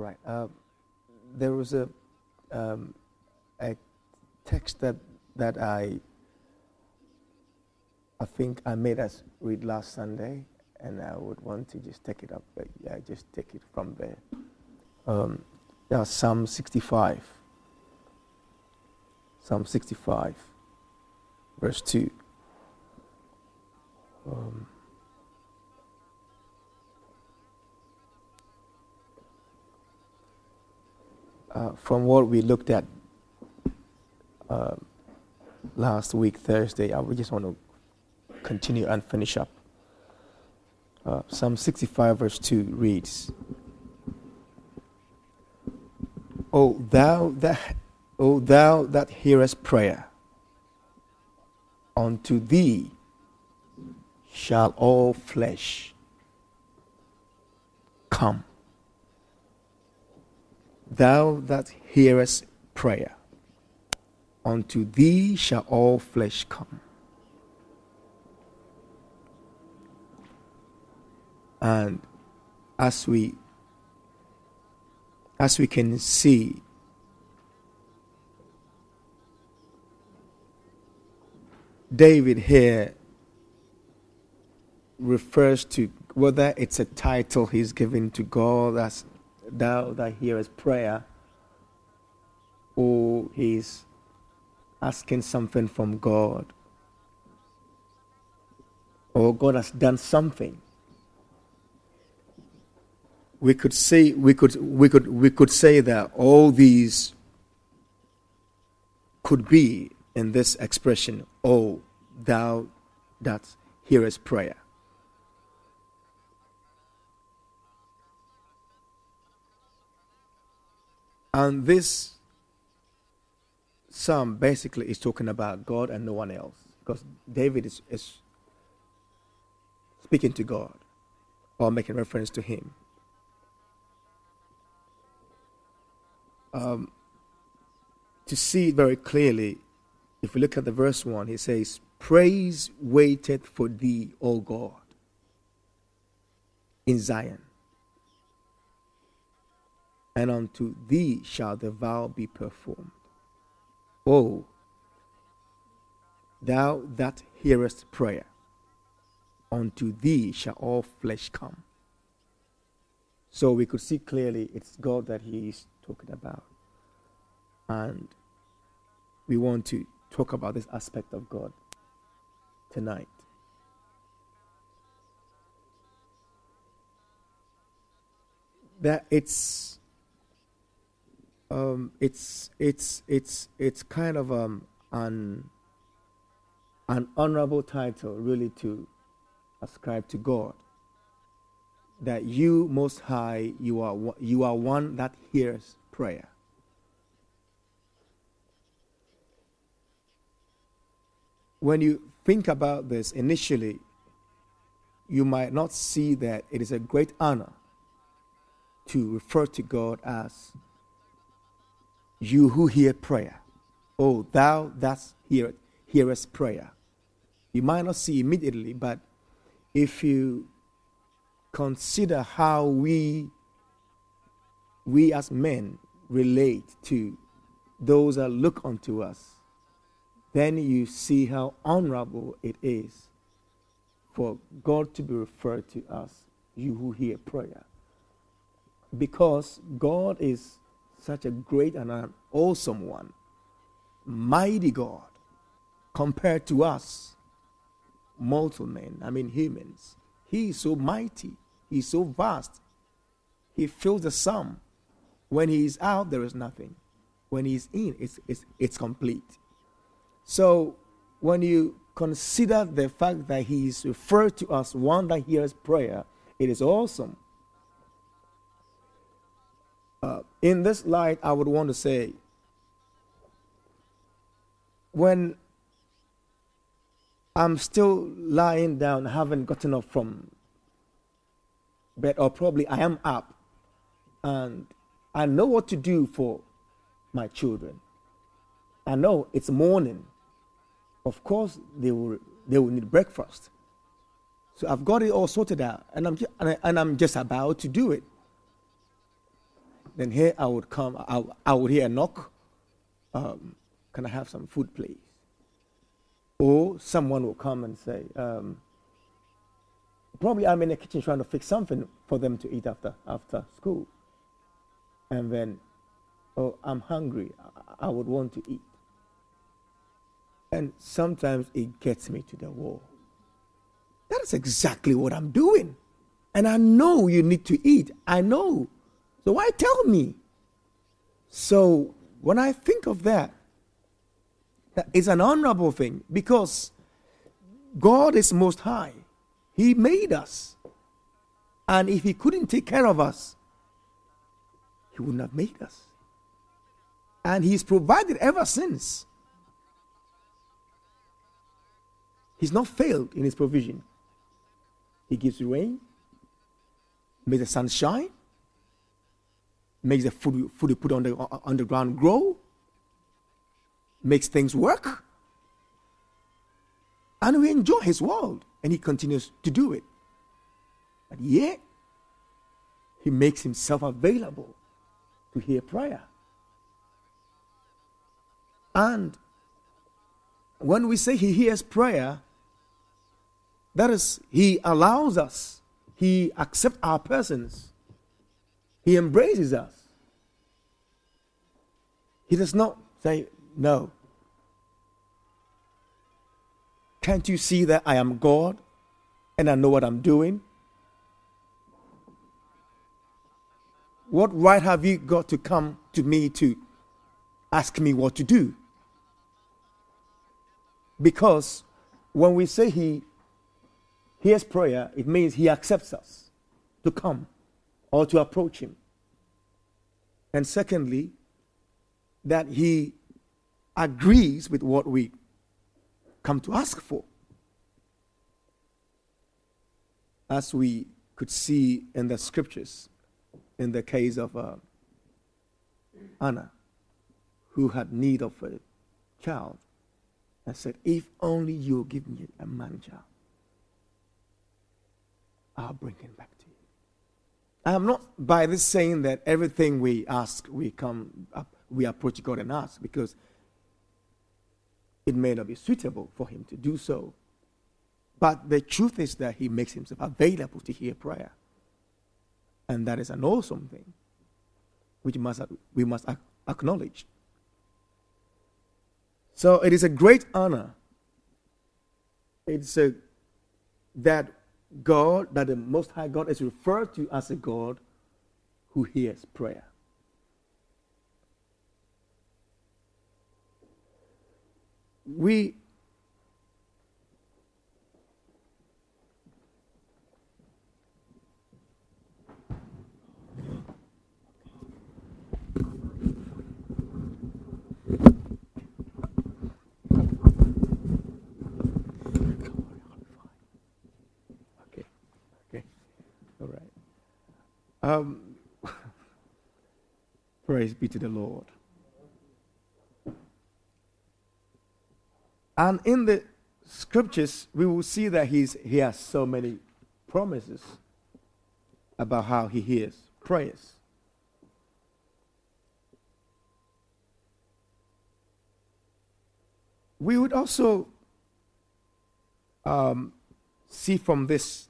Right. Uh, there was a um, a text that that I I think I made us read last Sunday, and I would want to just take it up. But yeah, just take it from there. Um, yeah, Psalm 65. Psalm 65, verse 2. Um, uh, from what we looked at uh, last week, Thursday, I just want to continue and finish up. Uh, Psalm 65, verse 2 reads, O thou that, o thou that hearest prayer, unto thee shall all flesh come. Thou that hearest prayer, unto thee shall all flesh come. And as we as we can see David here refers to whether it's a title he's given to God as thou that hearest prayer or he's asking something from God. Or God has done something. We could say we could we could we could say that all these could be in this expression oh thou that hearest prayer and this psalm basically is talking about god and no one else because david is, is speaking to god or making reference to him um, to see very clearly, if we look at the verse 1, he says, Praise waited for thee, O God, in Zion. And unto thee shall the vow be performed. O thou that hearest prayer, unto thee shall all flesh come. So we could see clearly it's God that he is talking about. And we want to talk about this aspect of God tonight. That it's um, it's it's it's it's kind of um, an an honorable title, really, to ascribe to God. That you, Most High, you are you are one that hears prayer. When you think about this initially, you might not see that it is a great honor to refer to God as you who hear prayer. Oh, thou that hear, hearest prayer. You might not see immediately, but if you consider how we we as men relate to those that look unto us, then you see how honorable it is for God to be referred to us, you who hear prayer. Because God is such a great and an awesome one, mighty God, compared to us, mortal men, I mean humans. He is so mighty, he is so vast, He fills the sum when he is out, there is nothing. When he is in, it's, it's, it's complete. So when you consider the fact that he is referred to as one that hears prayer, it is awesome. Uh, in this light, I would want to say when I'm still lying down, haven't gotten up from bed, or probably I am up, and I know what to do for my children. I know it's morning. Of course, they will, they will need breakfast. So I've got it all sorted out, and I'm, and I'm just about to do it. Then here I would come, I, I would hear a knock. Um, can I have some food, please? Or someone will come and say, um, probably I'm in the kitchen trying to fix something for them to eat after, after school. And then, oh, I'm hungry. I, I would want to eat. And sometimes it gets me to the wall. That is exactly what I'm doing. And I know you need to eat. I know. So why tell me? So when I think of that, that is an honorable thing because God is most high. He made us. And if He couldn't take care of us, He wouldn't have made us. And He's provided ever since. He's not failed in His provision. He gives rain, makes the sun shine, makes the food, food you put on the, uh, uh, on the ground grow, makes things work. And we enjoy His world, and He continues to do it. But yet, He makes Himself available to hear prayer. And when we say He hears prayer, that is, He allows us, He accepts our persons, He embraces us. He does not say, No. Can't you see that I am God and I know what I'm doing? What right have you got to come to me to ask me what to do? Because when we say He hears prayer, it means he accepts us to come or to approach him. And secondly, that he agrees with what we come to ask for. As we could see in the scriptures, in the case of uh, Anna, who had need of a child, and said, If only you give me a man child. I'll bring him back to you. I am not by this saying that everything we ask, we come up, we approach God and ask, because it may not be suitable for him to do so. But the truth is that he makes himself available to hear prayer. And that is an awesome thing, which must, we must acknowledge. So it is a great honor. It's a, that God, that the Most High God is referred to as a God who hears prayer. We Um, praise be to the Lord. And in the scriptures, we will see that he's, he has so many promises about how he hears prayers. We would also um, see from this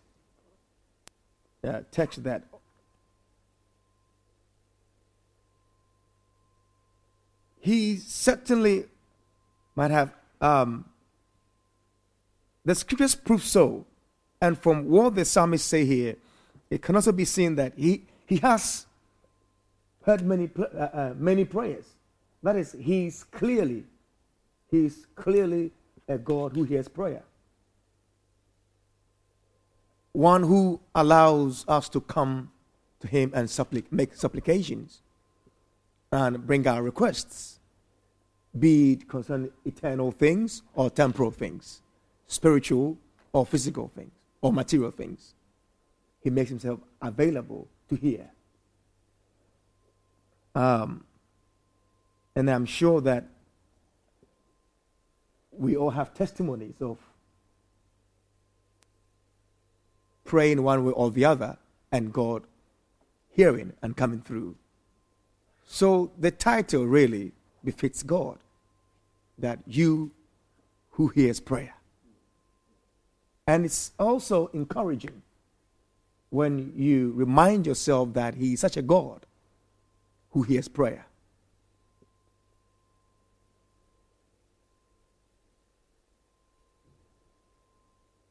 uh, text that he certainly might have. Um, the scriptures prove so. And from what the psalmist say here, it can also be seen that he, he has heard many, uh, uh, many prayers. That is, he's clearly, he's clearly a God who hears prayer. One who allows us to come to him and supplic- make supplications and bring our requests, be it concerning eternal things or temporal things, spiritual or physical things, or material things. He makes himself available to hear. Um, and I'm sure that we all have testimonies of praying one way or the other and God hearing and coming through. So the title really befits God that you who hears prayer. And it's also encouraging when you remind yourself that He is such a God who hears prayer.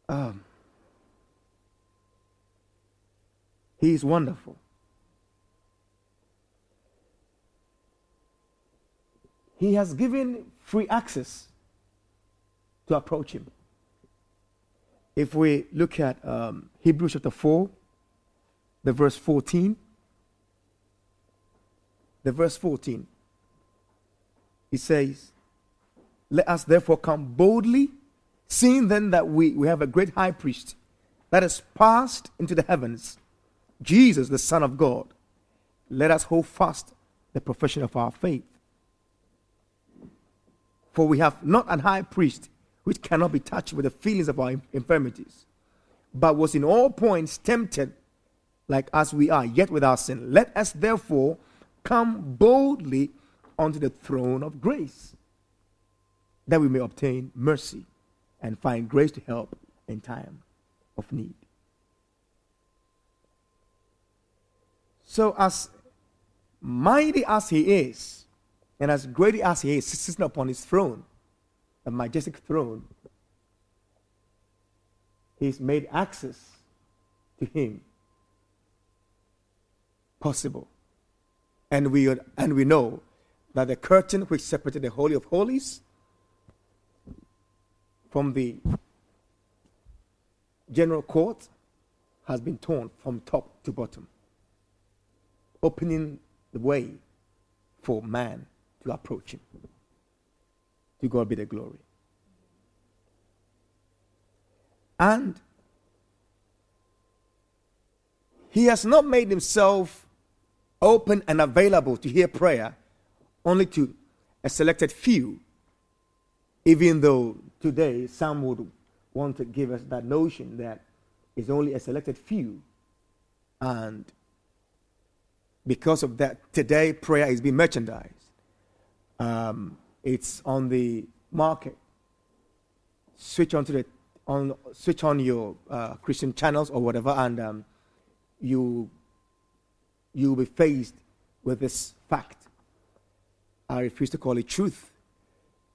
Um, he is wonderful. He has given free access to approach Him. If we look at um, Hebrews chapter 4, the verse 14, the verse 14, he says, Let us therefore come boldly, seeing then that we, we have a great high priest that has passed into the heavens, Jesus, the Son of God. Let us hold fast the profession of our faith. For we have not an high priest which cannot be touched with the feelings of our infirmities, but was in all points tempted like as we are, yet without sin. Let us therefore come boldly unto the throne of grace, that we may obtain mercy and find grace to help in time of need. So, as mighty as he is, and as great as he is, sitting upon his throne, a majestic throne, he's made access to him. Possible. And we, and we know that the curtain which separated the Holy of Holies from the general court has been torn from top to bottom, opening the way for man to approach him. To God be the glory. And he has not made himself open and available to hear prayer only to a selected few, even though today some would want to give us that notion that it's only a selected few. And because of that, today prayer is being merchandised. Um, it's on the market. Switch on to the on switch on your uh, Christian channels or whatever, and um, you you will be faced with this fact. I refuse to call it truth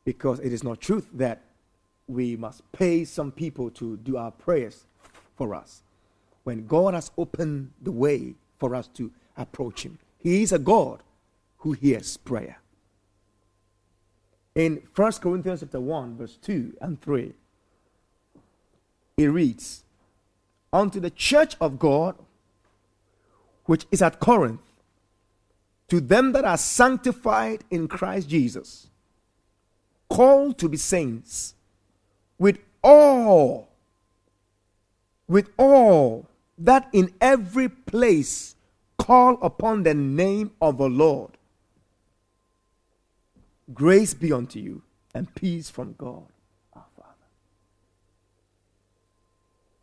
because it is not truth that we must pay some people to do our prayers for us. When God has opened the way for us to approach Him, He is a God who hears prayer. In 1 Corinthians chapter 1, verse 2 and 3, it reads, Unto the church of God which is at Corinth, to them that are sanctified in Christ Jesus, called to be saints, with all, with all that in every place call upon the name of the Lord. Grace be unto you and peace from God our Father.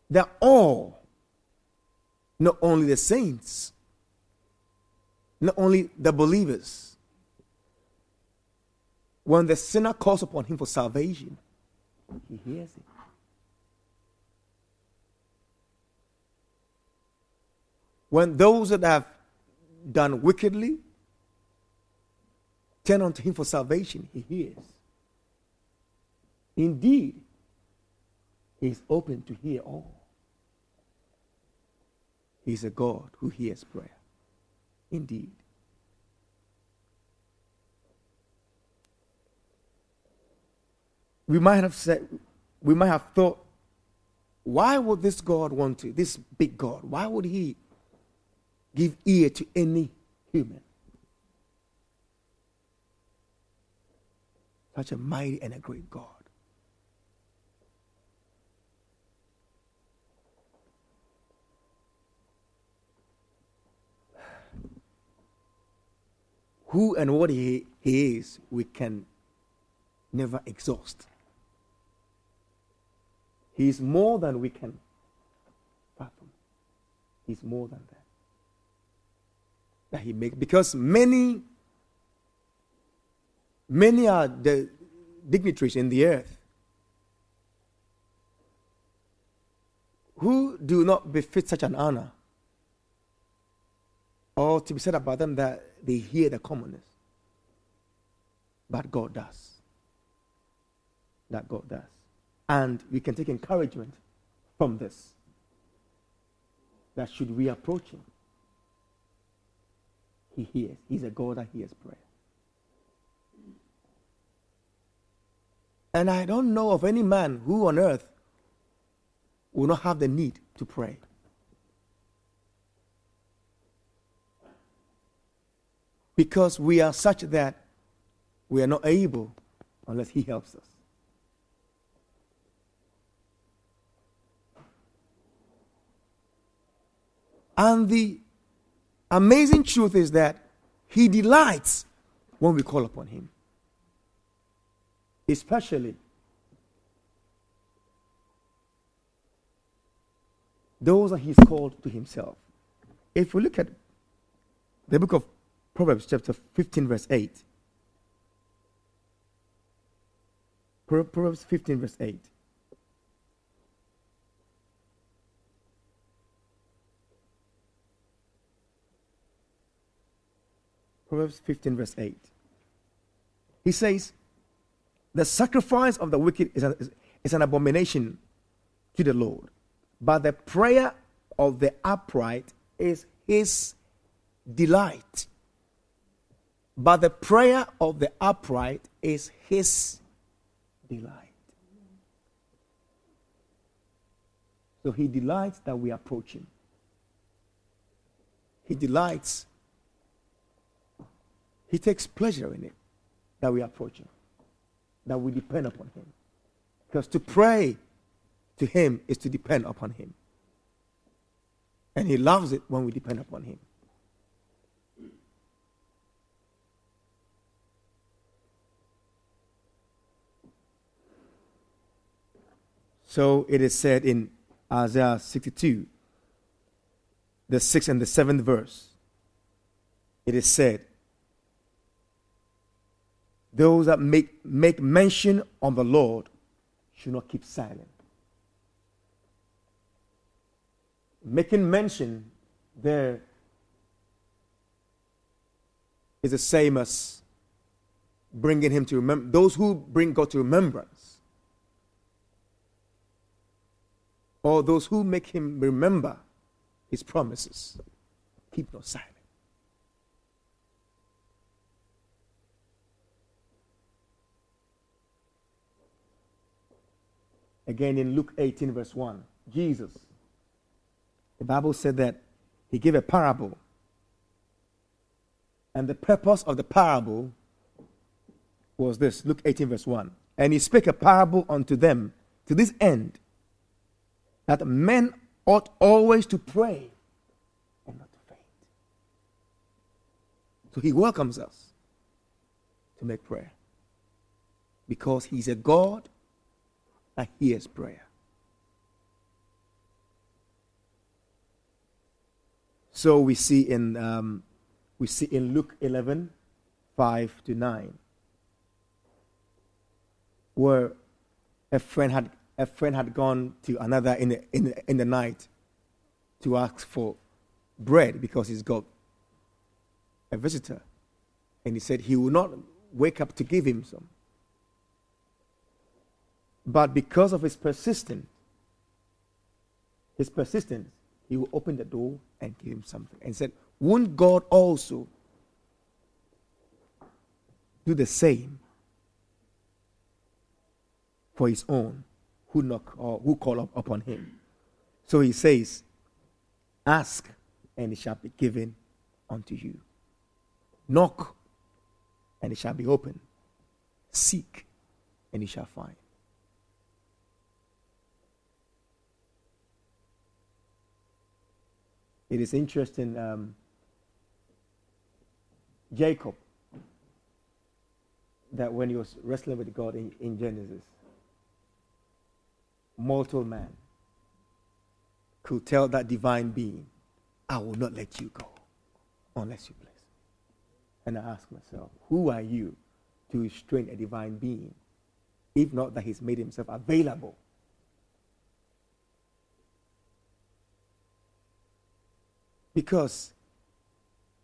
They're all, not only the saints, not only the believers. When the sinner calls upon him for salvation, he hears it. When those that have done wickedly turn unto him for salvation, he hears. Indeed, he is open to hear all. He is a God who hears prayer indeed. We might have said, we might have thought, why would this God want to, this big God, why would he give ear to any human? Such a mighty and a great God. who and what he, he is, we can never exhaust. He is more than we can fathom. He's more than that. That he makes because many Many are the dignitaries in the earth who do not befit such an honor, or to be said about them that they hear the commonness. But God does. That God does. And we can take encouragement from this. That should we approach Him, He hears. He's a God that hears prayer. And I don't know of any man who on earth will not have the need to pray. Because we are such that we are not able unless He helps us. And the amazing truth is that He delights when we call upon Him especially those that he's called to himself. If we look at the book of Proverbs, chapter 15, verse 8, Proverbs 15, verse 8. Proverbs 15, verse 8. He says, the sacrifice of the wicked is, a, is an abomination to the Lord, but the prayer of the upright is his delight. But the prayer of the upright is his delight. So he delights that we approach him. He delights. He takes pleasure in it that we approach him that we depend upon Him. Because to pray to Him is to depend upon Him. And He loves it when we depend upon Him. So it is said in Isaiah 62, the sixth and the seventh verse. It is said, those that make, make mention on the Lord should not keep silent. Making mention there is the same as bringing him to remember. Those who bring God to remembrance, or those who make him remember his promises, keep not silent. Again in Luke 18, verse 1, Jesus, the Bible said that he gave a parable. And the purpose of the parable was this Luke 18, verse 1. And he spake a parable unto them to this end that men ought always to pray and not to faint. So he welcomes us to make prayer because he's a God that hears prayer. So we see in um, we see in Luke 11, 5 to 9, where a friend had a friend had gone to another in the, in the, in the night to ask for bread because he's got a visitor. And he said he will not wake up to give him some. But because of his persistence, his persistence, he will open the door and give him something. And said, Won't God also do the same for his own who knock or who call up upon him? So he says, Ask and it shall be given unto you. Knock and it shall be open. Seek and you shall find. It is interesting. Um, Jacob, that when he was wrestling with God in, in Genesis, mortal man could tell that divine being, I will not let you go unless you bless. And I ask myself, who are you to restrain a divine being, if not that he's made himself available. Because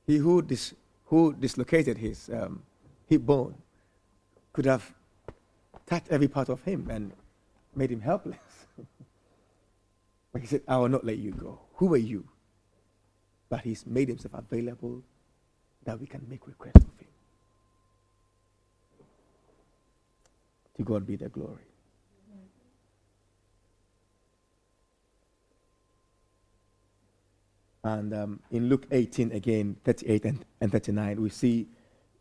he who, dis, who dislocated his um, hip bone could have touched every part of him and made him helpless. but he said, I will not let you go. Who are you? But he's made himself available that we can make request of him. To God be the glory. And um, in Luke 18, again, 38 and, and 39, we see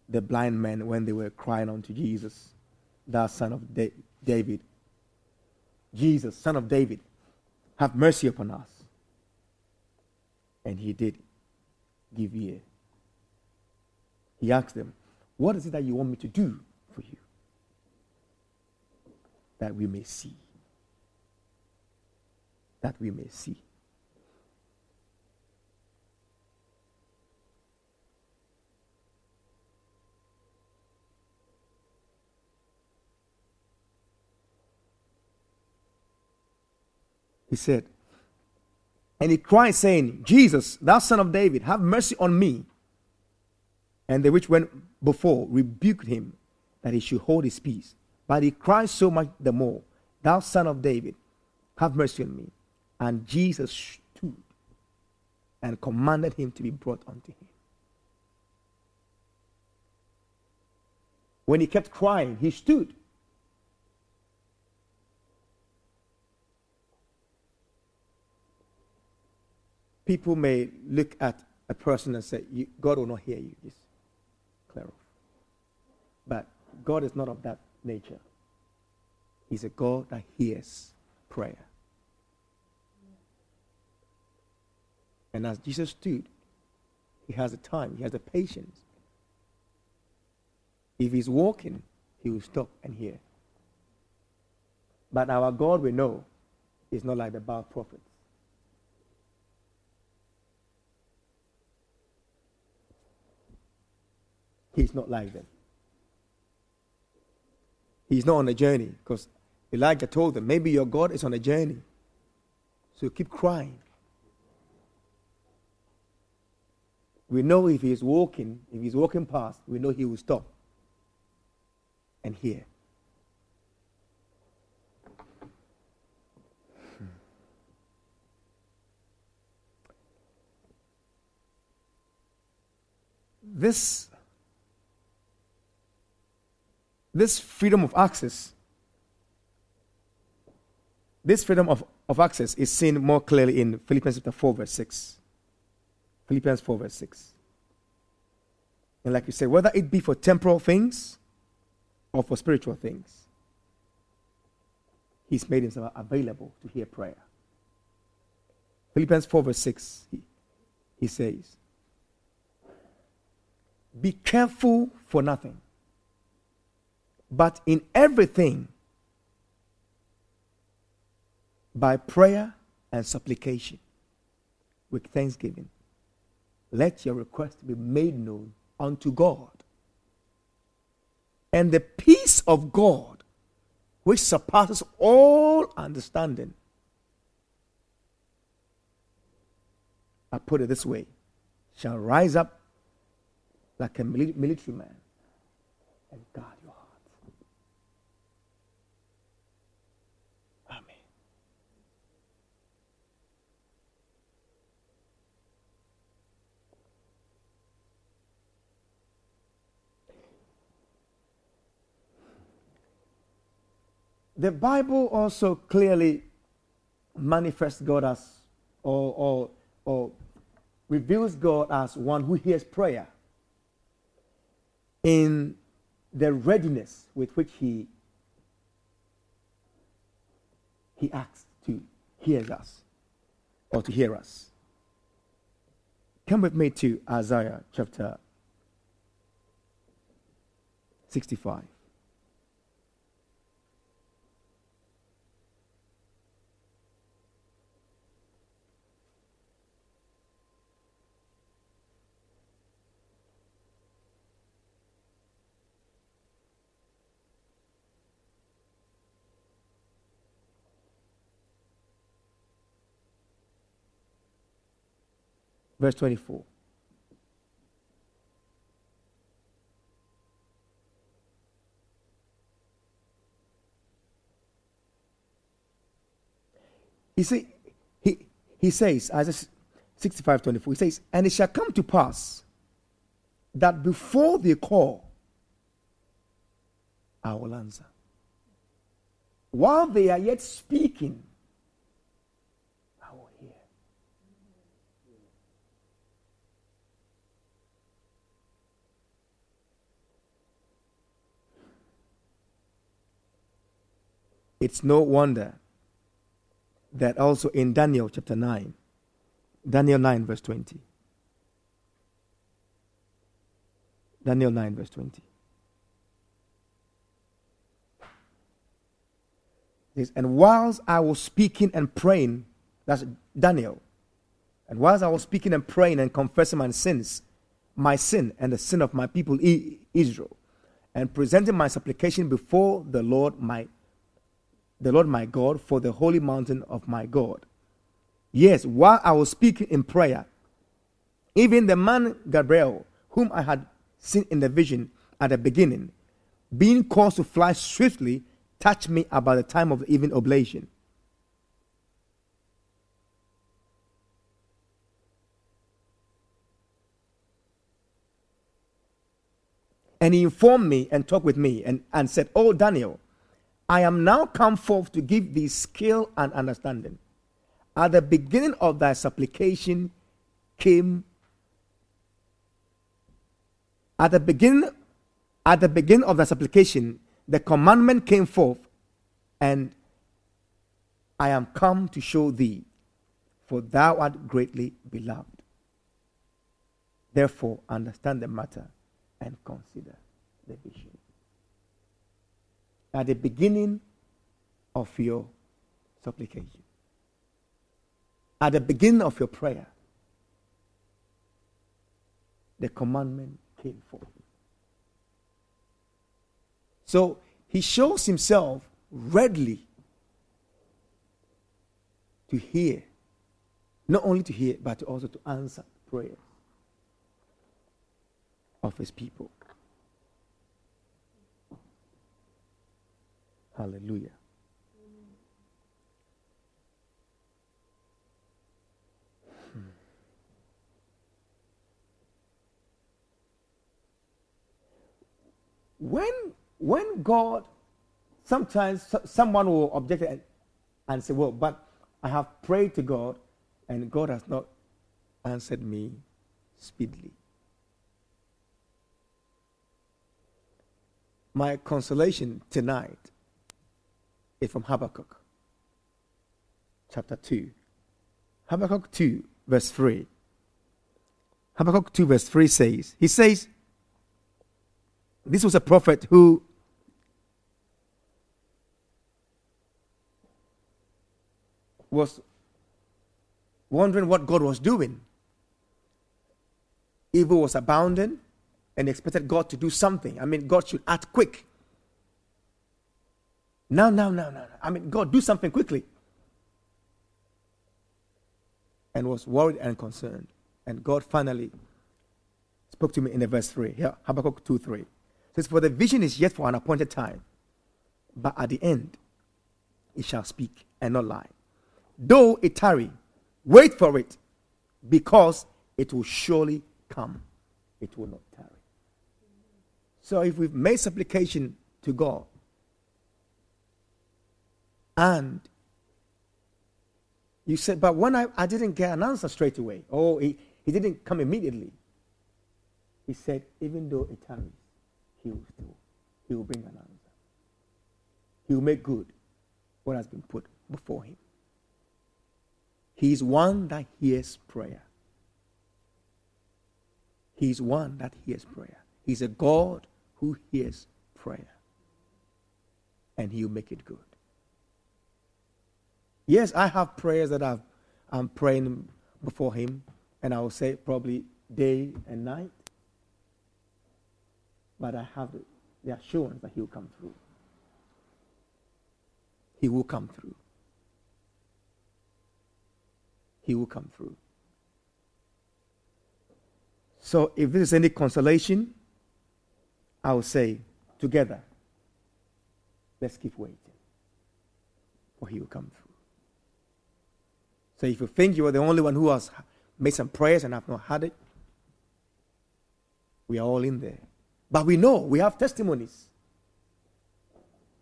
the blind men when they were crying unto Jesus, thou son of da- David. Jesus, son of David, have mercy upon us. And he did give ear. He asked them, What is it that you want me to do for you? That we may see. That we may see. Said, and he cried, saying, Jesus, thou son of David, have mercy on me. And the which went before rebuked him that he should hold his peace. But he cried so much the more, Thou son of David, have mercy on me. And Jesus stood and commanded him to be brought unto him. When he kept crying, he stood. People may look at a person and say, God will not hear you. Just clear off. But God is not of that nature. He's a God that hears prayer. And as Jesus stood, he has the time, he has the patience. If he's walking, he will stop and hear. But our God, we know, is not like the Baal prophets. He's not like them. He's not on a journey because Elijah told them, maybe your God is on a journey. So keep crying. We know if he's walking, if he's walking past, we know he will stop and hear. Hmm. This this freedom of access, this freedom of, of access is seen more clearly in Philippians chapter 4, verse 6. Philippians 4, verse 6. And like you say, whether it be for temporal things or for spiritual things, He's made Himself available to hear prayer. Philippians 4, verse 6, he, he says, Be careful for nothing but in everything, by prayer and supplication, with thanksgiving, let your request be made known unto God. And the peace of God, which surpasses all understanding, I put it this way, shall rise up like a military man and guard the Bible also clearly manifests God as, or, or, or reveals God as one who hears prayer in the readiness with which he, he acts to hear us or to hear us. Come with me to Isaiah chapter 65. Verse 24. He, say, he, he says, Isaiah 65 24, he says, And it shall come to pass that before they call, I will answer. While they are yet speaking, It's no wonder that also in Daniel chapter 9, Daniel 9, verse 20. Daniel 9, verse 20. and whilst I was speaking and praying, that's Daniel, and whilst I was speaking and praying and confessing my sins, my sin and the sin of my people Israel, and presenting my supplication before the Lord my the Lord my God for the holy mountain of my God. Yes, while I was speaking in prayer, even the man Gabriel, whom I had seen in the vision at the beginning, being caused to fly swiftly, touched me about the time of the evening oblation. And he informed me and talked with me and, and said, Oh, Daniel, I am now come forth to give thee skill and understanding. At the beginning of thy supplication came at the beginning at the beginning of thy supplication the commandment came forth and I am come to show thee for thou art greatly beloved. Therefore understand the matter and consider the vision at the beginning of your supplication, at the beginning of your prayer, the commandment came forth. So he shows himself readily to hear, not only to hear, but also to answer prayers of his people. Hallelujah. Hmm. When, when God, sometimes someone will object and, and say, Well, but I have prayed to God and God has not answered me speedily. My consolation tonight is from Habakkuk chapter 2. Habakkuk 2, verse 3. Habakkuk 2, verse 3 says, He says, This was a prophet who was wondering what God was doing. Evil was abounding and expected God to do something. I mean, God should act quick. No, now, now, now. I mean, God, do something quickly. And was worried and concerned. And God finally spoke to me in the verse 3. Here, Habakkuk 2 3. It says, For the vision is yet for an appointed time, but at the end it shall speak and not lie. Though it tarry, wait for it, because it will surely come. It will not tarry. So if we've made supplication to God, and you said, but when I, I didn't get an answer straight away, oh, he, he didn't come immediately. He said, even though it tarries, he will still, he will bring an answer. He will make good what has been put before him. He is one that hears prayer. He is one that hears prayer. He's a God who hears prayer. And he'll make it good. Yes, I have prayers that i am praying before Him, and I will say probably day and night. But I have the, the assurance that He will come through. He will come through. He will come through. So if there is any consolation, I will say, together, let's keep waiting. For he will come through. So if you think you are the only one who has made some prayers and have not had it, we are all in there. But we know we have testimonies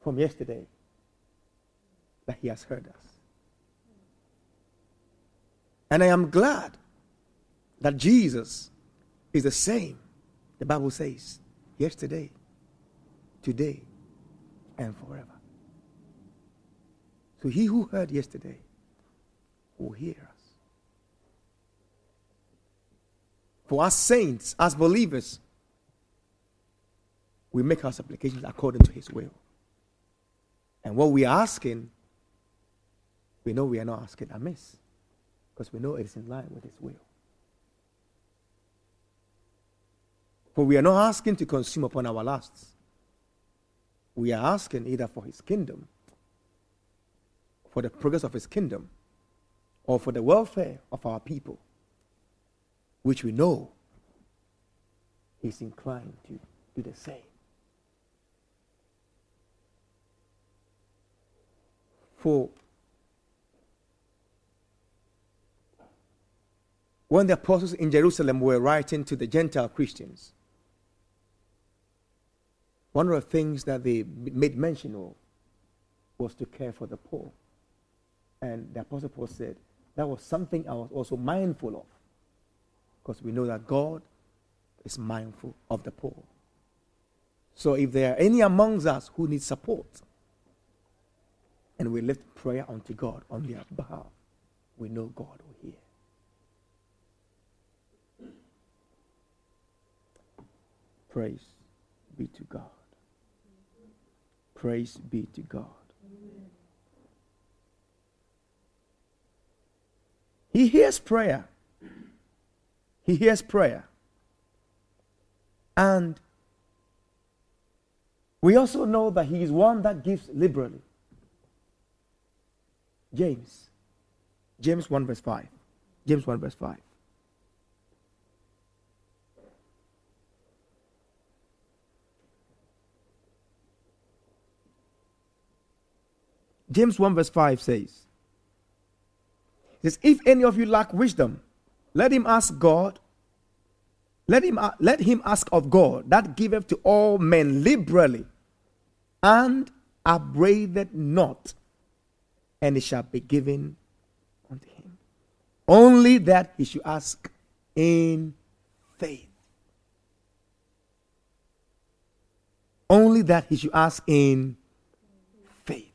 from yesterday that He has heard us. And I am glad that Jesus is the same, the Bible says, yesterday, today, and forever. So he who heard yesterday will hear us. For us saints, as believers, we make our supplications according to his will. And what we are asking, we know we are not asking amiss because we know it is in line with his will. For we are not asking to consume upon our lusts. We are asking either for his kingdom, for the progress of his kingdom, or for the welfare of our people, which we know he's inclined to do the same. For when the apostles in Jerusalem were writing to the Gentile Christians, one of the things that they made mention of was to care for the poor. And the Apostle Paul said, that was something I was also mindful of. Because we know that God is mindful of the poor. So if there are any amongst us who need support, and we lift prayer unto God on their behalf, we know God will hear. Praise be to God. Praise be to God. He hears prayer. He hears prayer. And we also know that He is one that gives liberally. James. James 1 verse 5. James 1 verse 5. James 1 verse 5 says, says, If any of you lack wisdom, let him ask God, let him, let him ask of God that giveth to all men liberally and upbraideth not, and it shall be given unto him. Only that he should ask in faith. Only that he should ask in faith.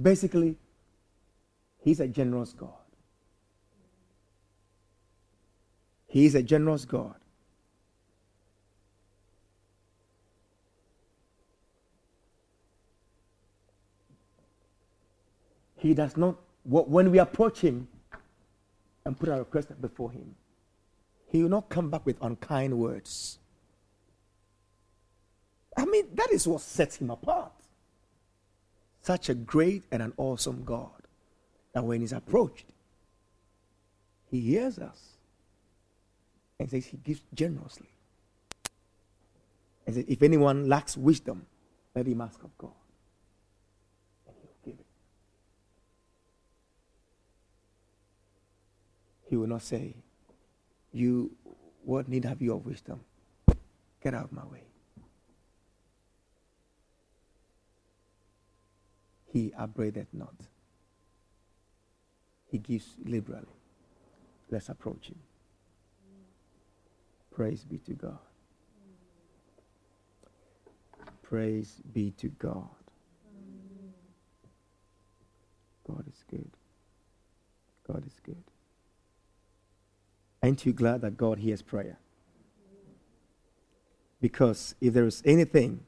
Basically, he's a generous God. He is a generous God. He does not, when we approach Him and put our request before Him, He will not come back with unkind words. I mean, that is what sets Him apart. Such a great and an awesome God that when He's approached, He hears us and says He gives generously. And says, if anyone lacks wisdom, let him ask of God. And He'll give it. He will not say, You, what need have you of wisdom? Get out of my way. He upbraideth not. He gives liberally. Let's approach him. Praise be to God. Praise be to God. God is good. God is good. Aren't you glad that God hears prayer? Because if there is anything,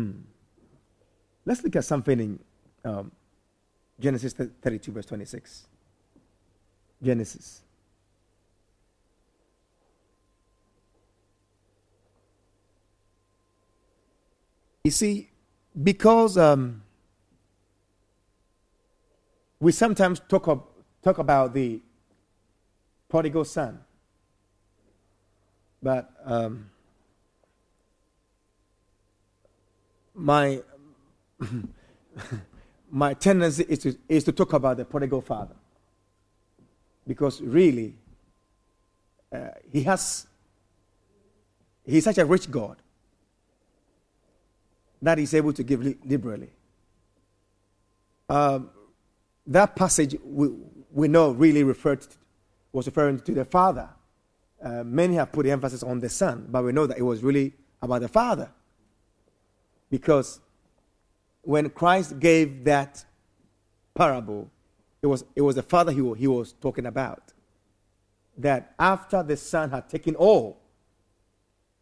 hmm, let's look at something in um, Genesis 32, verse 26. Genesis. You see, because um, we sometimes talk, of, talk about the prodigal son, but um, my my tendency is to, is to talk about the prodigal father. Because really uh, he has he's such a rich god that he's able to give li- liberally. Um, that passage we, we know really referred to, was referring to the father. Uh, many have put emphasis on the son but we know that it was really about the father because when Christ gave that parable, it was, it was the father he, he was talking about. That after the son had taken all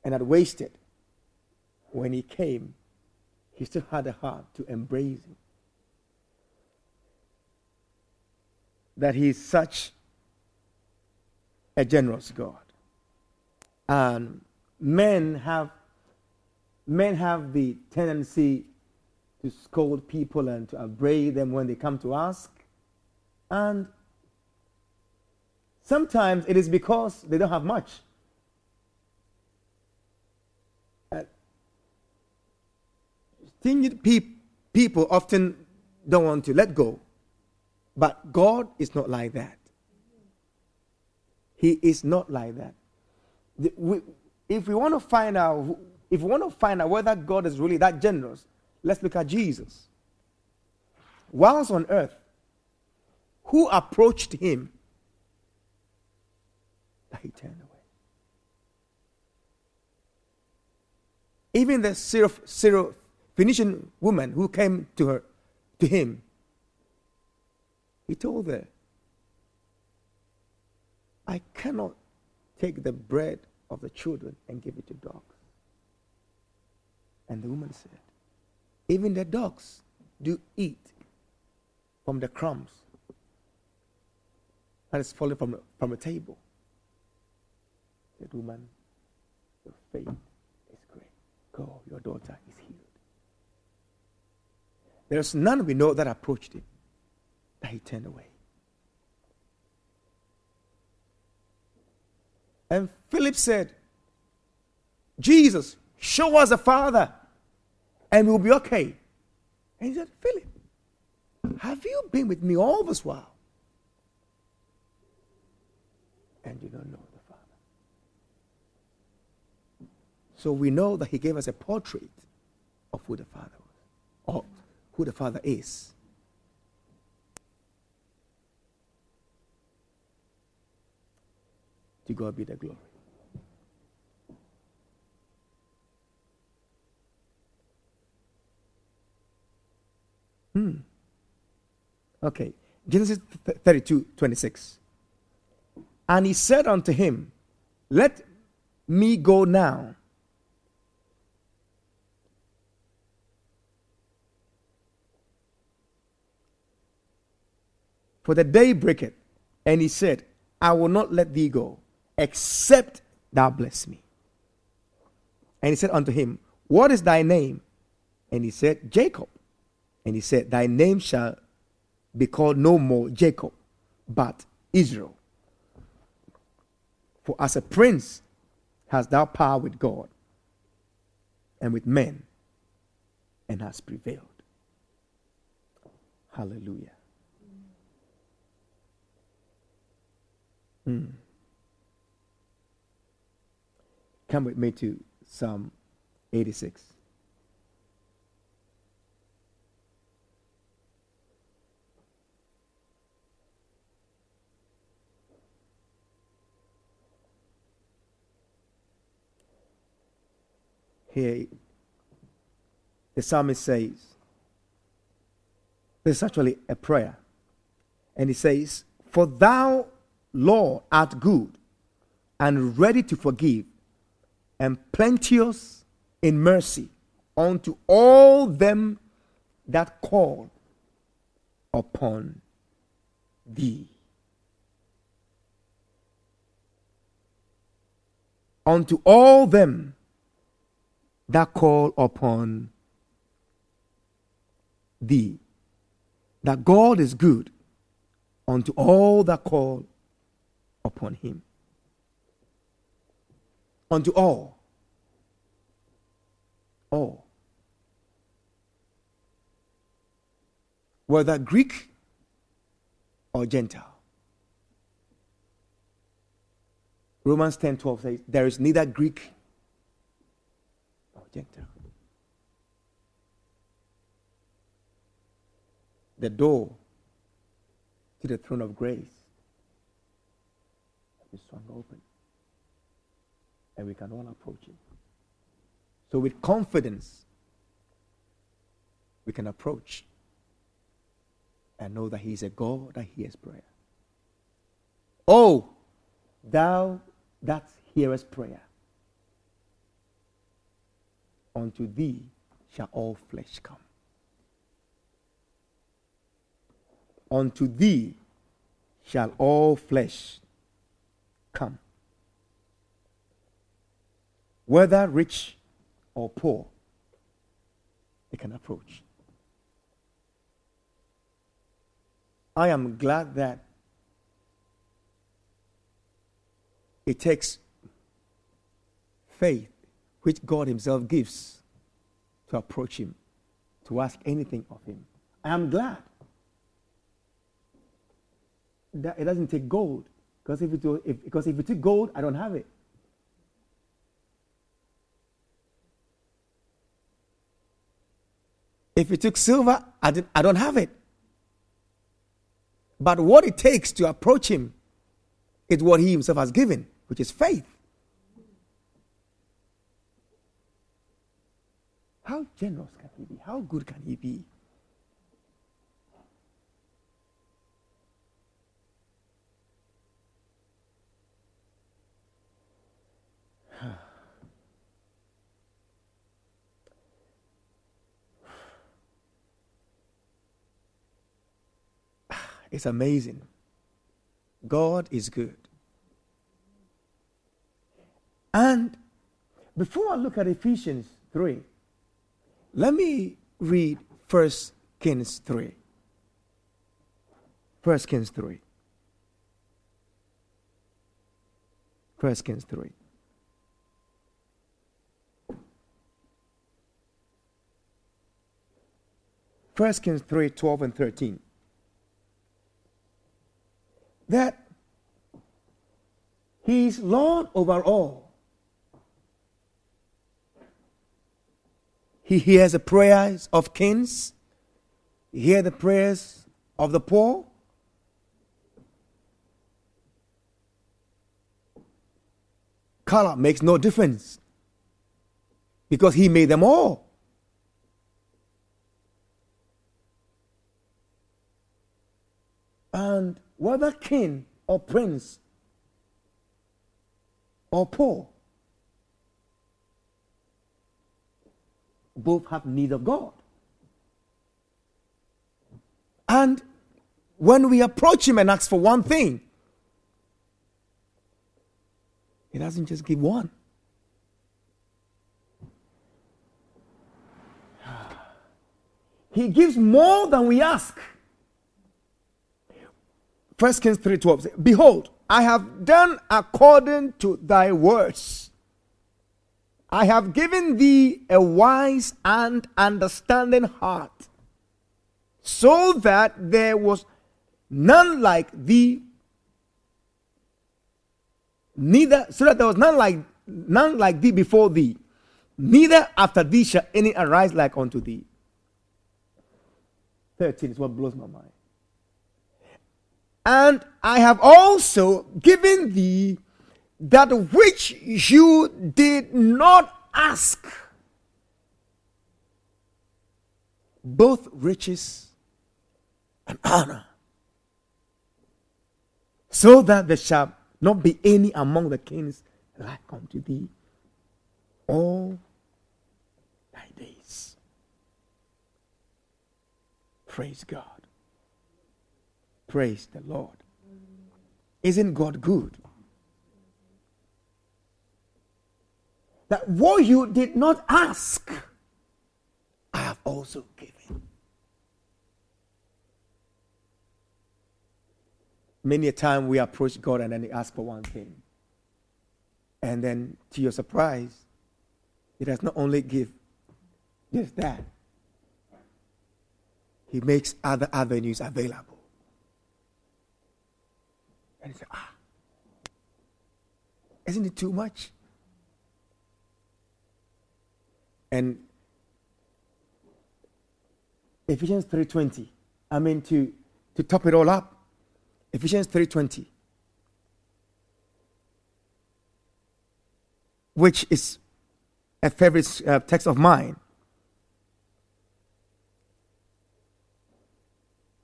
and had wasted, when he came, he still had a heart to embrace him. That he is such a generous God. And men have men have the tendency to scold people and to upbraid them when they come to ask. And sometimes it is because they don't have much. Uh, stingy pe- people often don't want to let go. But God is not like that. He is not like that. The, we, if we want to find out if we want to find out whether God is really that generous, let's look at Jesus. Whilst on earth, who approached him that he turned away? Even the Syro, Phoenician woman who came to her, to him, he told her, I cannot take the bread of the children and give it to dogs. And the woman said, Even the dogs do eat from the crumbs that is falling from, from a table. Said, Woman, your faith is great. Go, your daughter is healed. There's none we know that approached him that he turned away. And Philip said, Jesus, show us the Father, and we'll be okay. And he said, Philip, have you been with me all this while? And you don't know the Father. So we know that he gave us a portrait of who the Father was, or who the Father is. To God be the glory. Hmm. Okay. Genesis 32 26. And he said unto him, Let me go now. For the day breaketh. And he said, I will not let thee go, except thou bless me. And he said unto him, What is thy name? And he said, Jacob. And he said, Thy name shall be called no more Jacob, but Israel. For as a prince hast thou power with God and with men, and has prevailed. Hallelujah. Mm. Come with me to Psalm 86. Here, the psalmist says, this is actually a prayer. And he says, For thou, Lord, art good and ready to forgive, and plenteous in mercy unto all them that call upon thee. Unto all them that call upon thee that God is good unto all that call upon him. Unto all. All. Whether Greek or Gentile. Romans 10 12 says, There is neither Greek The door to the throne of grace is swung open. And we can all approach it. So, with confidence, we can approach and know that He is a God that hears prayer. Oh, thou that hearest prayer, unto thee shall all flesh come. Unto thee shall all flesh come. Whether rich or poor, they can approach. I am glad that it takes faith, which God Himself gives, to approach Him, to ask anything of Him. I am glad that it doesn't take gold, because if it, if, because if it took gold, I don't have it. If it took silver, I, did, I don't have it. But what it takes to approach Him is what He Himself has given, which is faith. How generous can He be? How good can He be? It's amazing. God is good. And before I look at Ephesians 3, let me read 1 Kings 3. 1 Kings 3. 1 Kings 3. First Kings 3, 12 and 13 that He's Lord over all. He hears the prayers of kings, he hears the prayers of the poor. Color makes no difference because He made them all. And whether king or prince or poor, both have need of God. And when we approach Him and ask for one thing, He doesn't just give one. He gives more than we ask. First Kings 3:12 Behold, I have done according to thy words. I have given thee a wise and understanding heart, so that there was none like thee, neither so that there was none like none like thee before thee, neither after thee shall any arise like unto thee. 13 is what blows my mind. And I have also given thee that which you did not ask, both riches and honor, so that there shall not be any among the kings like unto thee all thy days. Praise God. Praise the Lord. Isn't God good? that what you did not ask, I have also given. Many a time we approach God and then we ask for one thing. And then, to your surprise, He does not only give just that, He makes other avenues available. And you say, ah, isn't it too much? And Ephesians 3.20, I mean, to, to top it all up, Ephesians 3:20 which is a favorite uh, text of mine.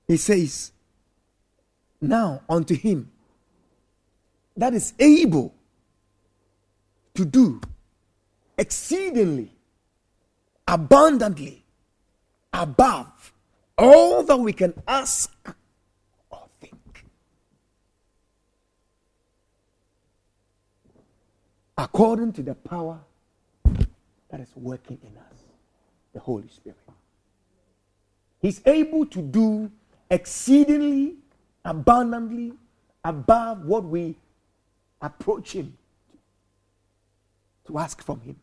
He says, Now unto him that is able to do exceedingly, abundantly, above all that we can ask or think. according to the power that is working in us, the Holy Spirit. He's able to do exceedingly, abundantly, above what we approach Him to ask from Him.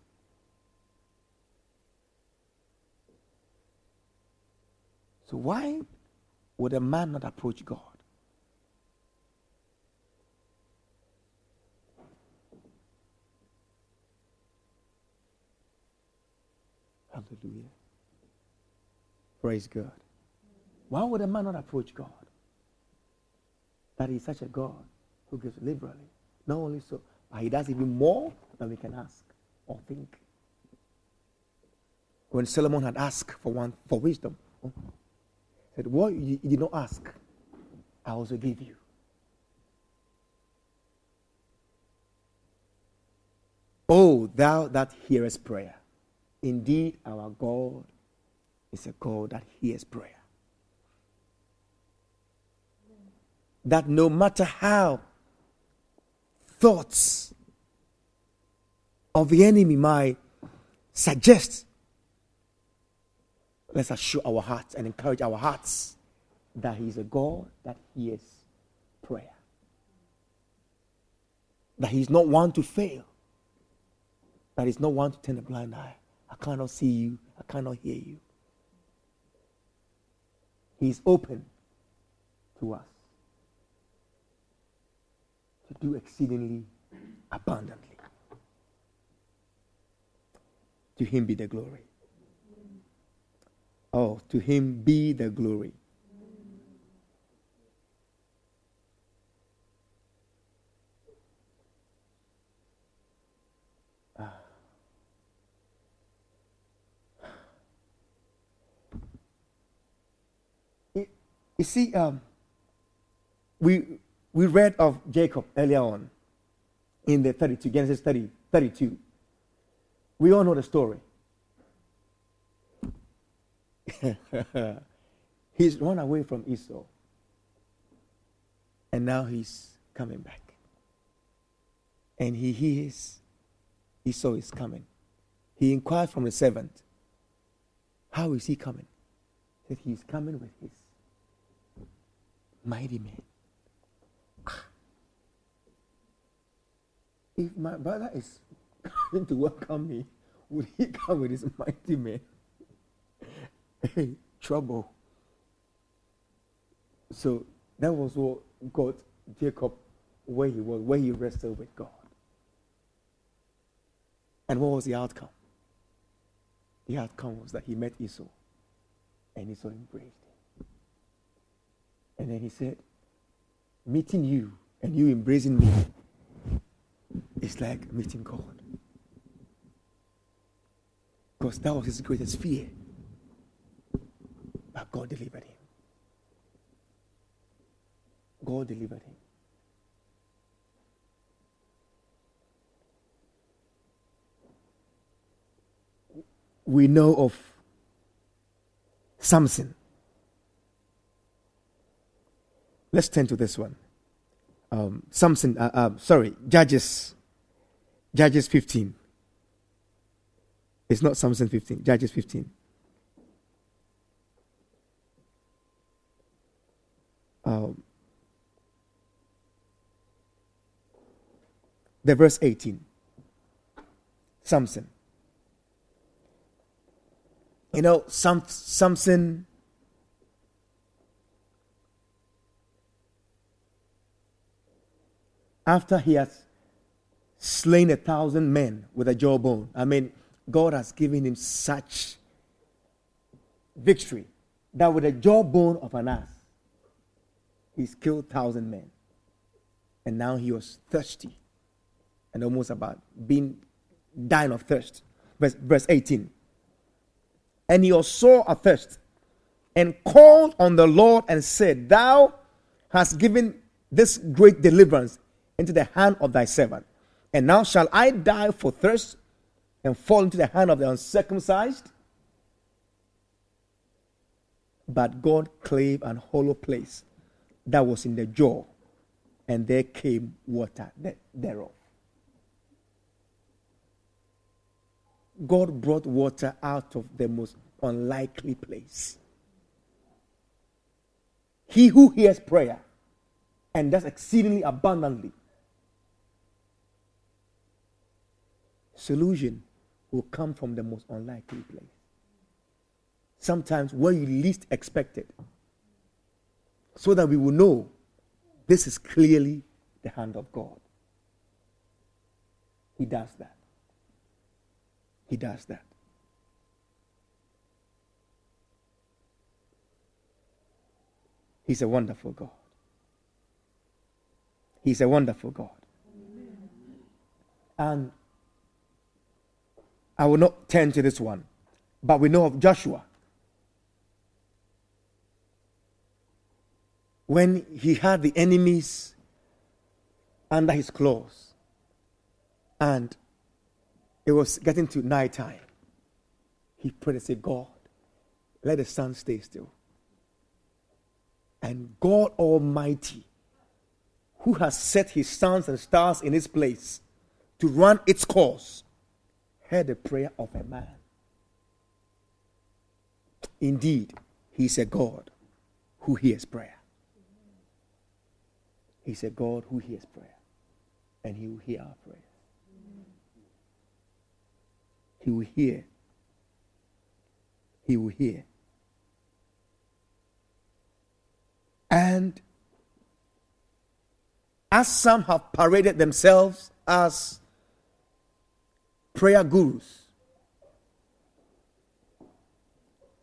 So, why would a man not approach God? Hallelujah. Praise God. Why would a man not approach God? That he's such a God who gives liberally. Not only so, but he does even more than we can ask or think. When Solomon had asked for one for wisdom, said, What you, did not ask, I also give you. Oh, thou that hearest prayer. Indeed, our God is a God that hears prayer. That no matter how thoughts of the enemy might suggest, let's assure our hearts and encourage our hearts that He is a God that hears prayer. That He is not one to fail, that He is not one to turn a blind eye. I cannot see you. I cannot hear you. He is open to us to do exceedingly abundantly. To him be the glory. Oh, to him be the glory. You see, um, we, we read of Jacob earlier on in the 32, Genesis 30, 32. We all know the story. he's run away from Esau. And now he's coming back. And he hears Esau is coming. He inquired from the servant, How is he coming? He said, He's coming with his mighty men. Ah. If my brother is coming to welcome me, would he come with his mighty men? trouble. So that was what got Jacob where he was, where he wrestled with God. And what was the outcome? The outcome was that he met Esau, and Esau embraced him. and then he said, Meeting you and you embracing me is like meeting God. Because that was his greatest fear. But God delivered him. God delivered him. We know of Samson Let's turn to this one. Um, Samson, uh, uh, sorry, Judges, Judges 15. It's not Samson 15, Judges 15. Um, the verse 18. Samson. You know, some, Samson after he has slain a thousand men with a jawbone. I mean, God has given him such victory that with a jawbone of an ass, he's killed thousand men. And now he was thirsty and almost about being dying of thirst. Verse, verse 18. And he was sore athirst and called on the Lord and said, Thou hast given this great deliverance into the hand of thy servant. And now shall I die for thirst and fall into the hand of the uncircumcised? But God clave an hollow place that was in the jaw, and there came water thereof. God brought water out of the most unlikely place. He who hears prayer and does exceedingly abundantly solution will come from the most unlikely place. Sometimes where you least expect it. So that we will know this is clearly the hand of God. He does that. He does that. He's a wonderful God. He's a wonderful God. And I will not turn to this one, but we know of Joshua. When he had the enemies under his claws, and it was getting to night time, he prayed and said, God, let the sun stay still. And God Almighty, who has set his suns and stars in his place to run its course, heard the prayer of a man. Indeed, he's a God who hears prayer. He's a God who hears prayer. And he will hear our prayers. He will hear. He will hear. And as some have paraded themselves as prayer gurus.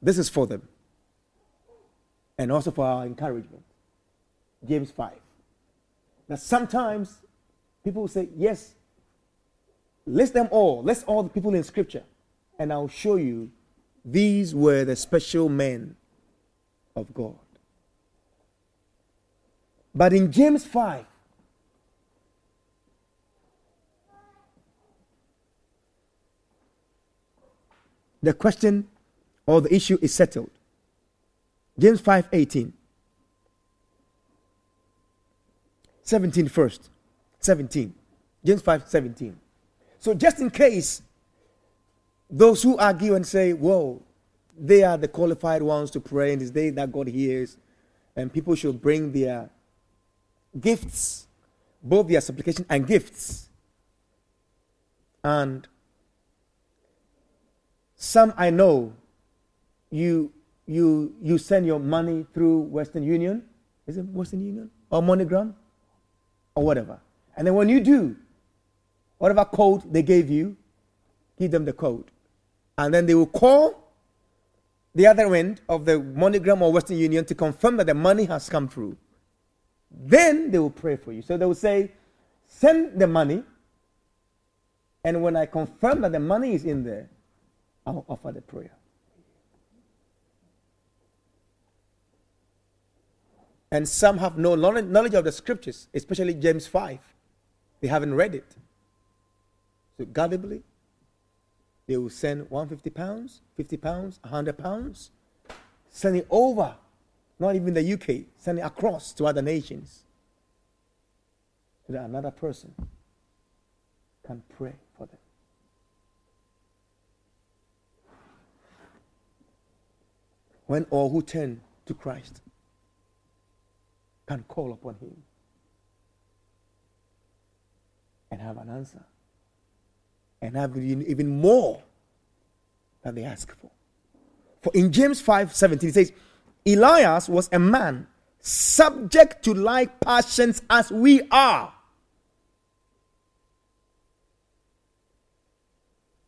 This is for them. And also for our encouragement. James 5. Now, sometimes people will say, Yes, list them all. List all the people in Scripture. And I'll show you these were the special men of God. But in James 5, the question or the issue is settled. James 5 18. 17 first. 17. James 5 17. So, just in case those who argue and say, whoa, they are the qualified ones to pray in this day that God hears, and people should bring their gifts, both their supplication and gifts. And some I know, you you you send your money through Western Union, is it Western Union or MoneyGram or whatever, and then when you do, whatever code they gave you, give them the code, and then they will call the other end of the MoneyGram or Western Union to confirm that the money has come through. Then they will pray for you. So they will say, send the money, and when I confirm that the money is in there, I'll offer the prayer. And some have no knowledge of the scriptures, especially James 5. They haven't read it. So, gullibility, they will send 150 pounds, 50 pounds, 100 pounds, send it over, not even the UK, send it across to other nations. So that another person can pray for them. when all who turn to Christ can call upon Him. and have an answer and have even more than they ask for. For in James 5 17, it says, Elias was a man subject to like passions as we are.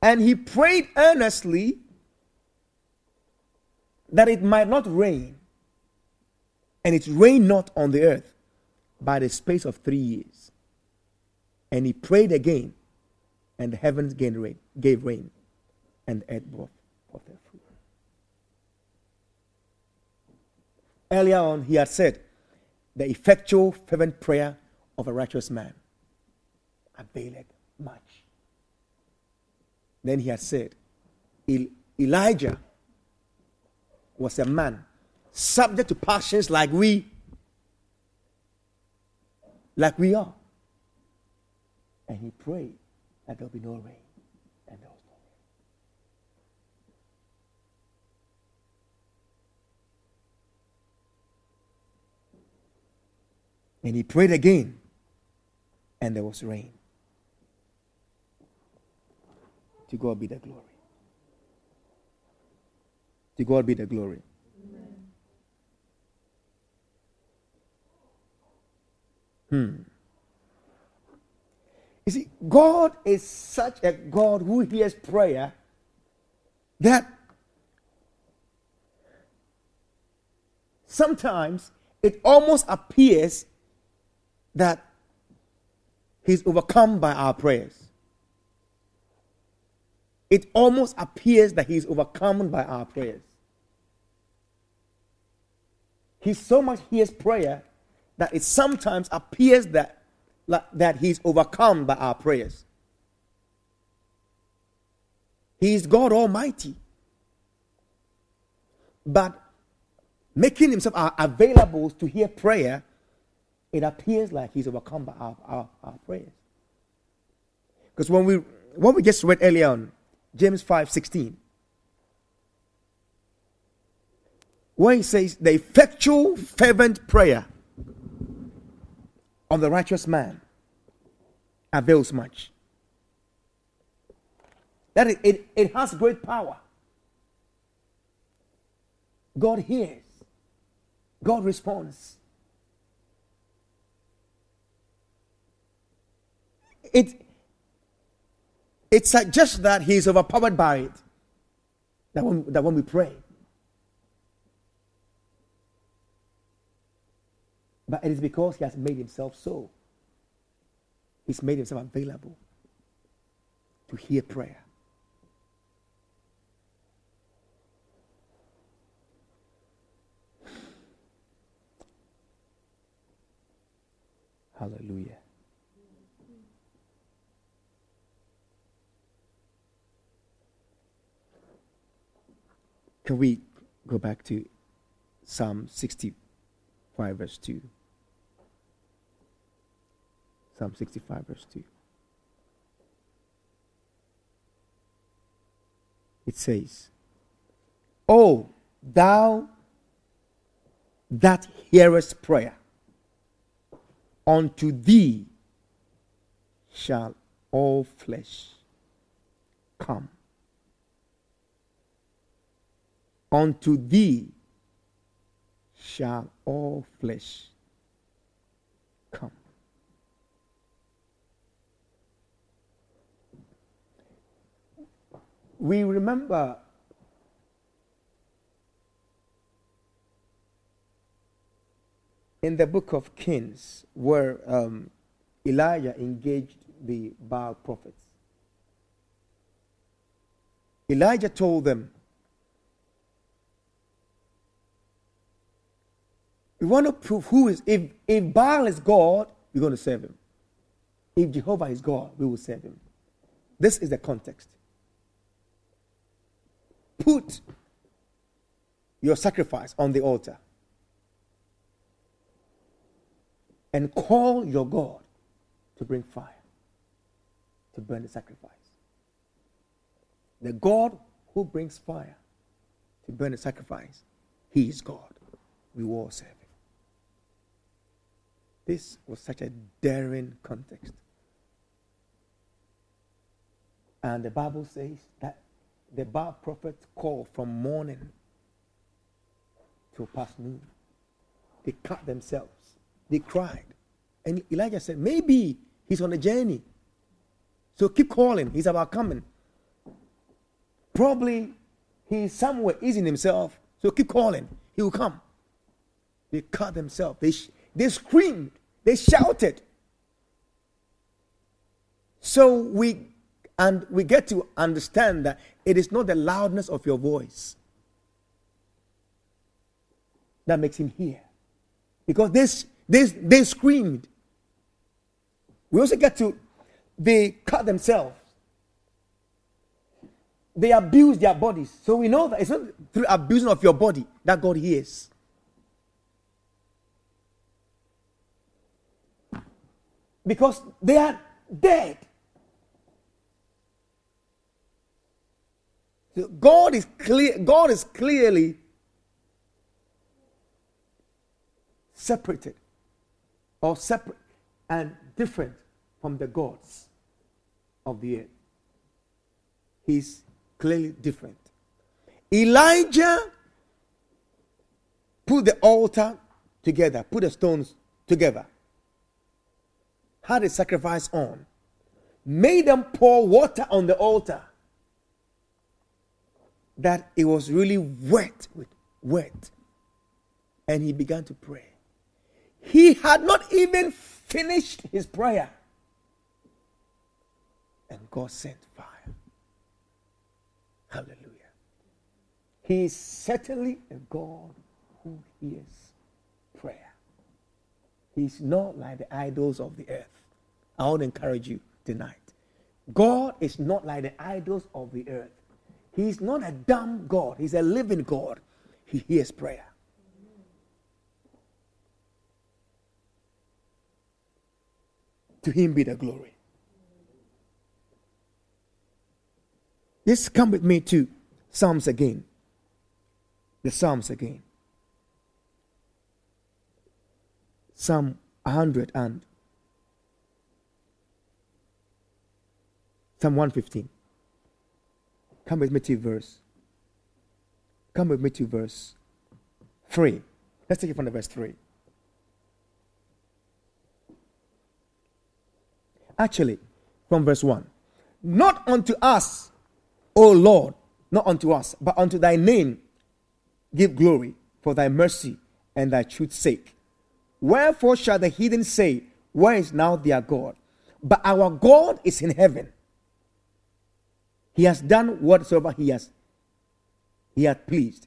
And he prayed earnestly that it might not rain. And it rained not on the earth by the space of three years. And he prayed again, and the heavens gave rain, gave rain and the earth brought forth their fruit. Earlier on, he had said, The effectual, fervent prayer of a righteous man availeth much. Then he had said, Elijah was a man subject to passions like we like we are. And he prayed that there'll be no rain. And there was no rain. And he prayed again, and there was rain. To God be the glory. To God be the glory. Hmm. You see, God is such a God who hears prayer that sometimes it almost appears that He's overcome by our prayers. It almost appears that He's overcome by our prayers. He so much hears prayer that it sometimes appears that, that he's overcome by our prayers. He is God Almighty. But making himself available to hear prayer, it appears like he's overcome by our, our, our prayers. Because when we when we just read earlier on, James 5 16, where he says, the effectual, fervent prayer of the righteous man avails much. That it, it, it has great power. God hears, God responds. It, it suggests that he is overpowered by it. That when, that when we pray, But it is because he has made himself so. He's made himself available to hear prayer. Hallelujah. Can we go back to Psalm 65, verse 2? Psalm 65, verse 2. It says, Oh, thou that hearest prayer, unto thee shall all flesh come. Unto thee shall all flesh come. We remember in the book of Kings where um, Elijah engaged the Baal prophets. Elijah told them, We want to prove who is, if, if Baal is God, we're going to serve him. If Jehovah is God, we will serve him. This is the context put your sacrifice on the altar and call your God to bring fire to burn the sacrifice. The God who brings fire to burn the sacrifice, He is God. We all serve. This was such a daring context. And the Bible says that the Baal prophets called from morning till past noon. They cut themselves. They cried. And Elijah said, maybe he's on a journey. So keep calling. He's about coming. Probably he's somewhere easing himself. So keep calling. He will come. They cut themselves. They, sh- they screamed. They shouted. So we and we get to understand that it is not the loudness of your voice that makes him hear. Because this, this they screamed. We also get to they cut themselves. They abuse their bodies. So we know that it's not through abusing of your body that God hears. Because they are dead. God is clear, God is clearly separated or separate and different from the gods of the earth. He's clearly different. Elijah put the altar together, put the stones together, had a sacrifice on, made them pour water on the altar that it was really wet with wet. And he began to pray. He had not even finished his prayer. And God sent fire. Hallelujah. He is certainly a God who hears prayer. He's not like the idols of the earth. I want to encourage you tonight. God is not like the idols of the earth. He's not a dumb God, He's a living God. He hears prayer. To Him be the glory. Just come with me to Psalms again. The Psalms again. Psalm 100 and Psalm 115. Come with me to verse. Come with me to verse 3. Let's take it from the verse 3. Actually, from verse 1. Not unto us, O Lord, not unto us, but unto thy name give glory for thy mercy and thy truth's sake. Wherefore shall the heathen say, Where is now their God? But our God is in heaven. He has done whatsoever he has he hath pleased.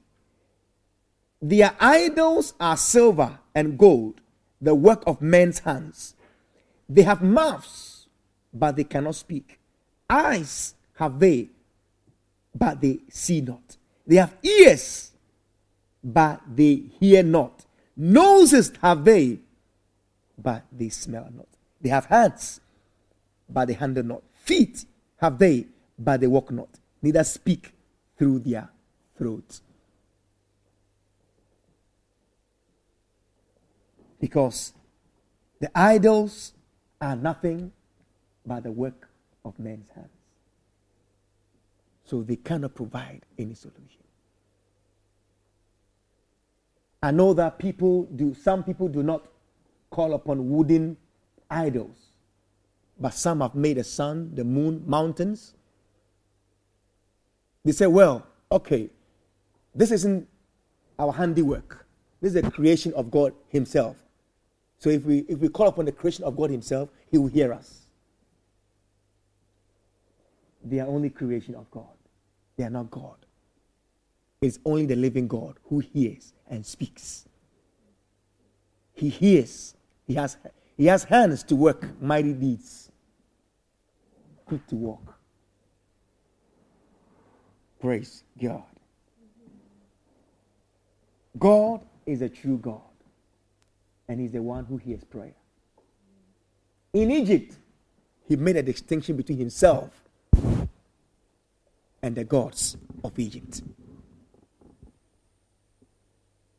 Their idols are silver and gold, the work of men's hands. They have mouths, but they cannot speak. Eyes have they, but they see not. They have ears, but they hear not. Noses have they, but they smell not. They have hands, but they handle not. Feet have they, but they walk not, neither speak through their throats. Because the idols are nothing but the work of men's hands. So they cannot provide any solution. I know that people do, some people do not call upon wooden idols, but some have made the sun, the moon, mountains, they say, well, okay, this isn't our handiwork. This is the creation of God Himself. So if we if we call upon the creation of God Himself, He will hear us. They are only creation of God. They are not God. It's only the living God who hears and speaks. He hears. He has, he has hands to work mighty deeds, feet to walk. Praise God. God is a true God, and He's the one who hears prayer. In Egypt, He made a distinction between Himself and the gods of Egypt.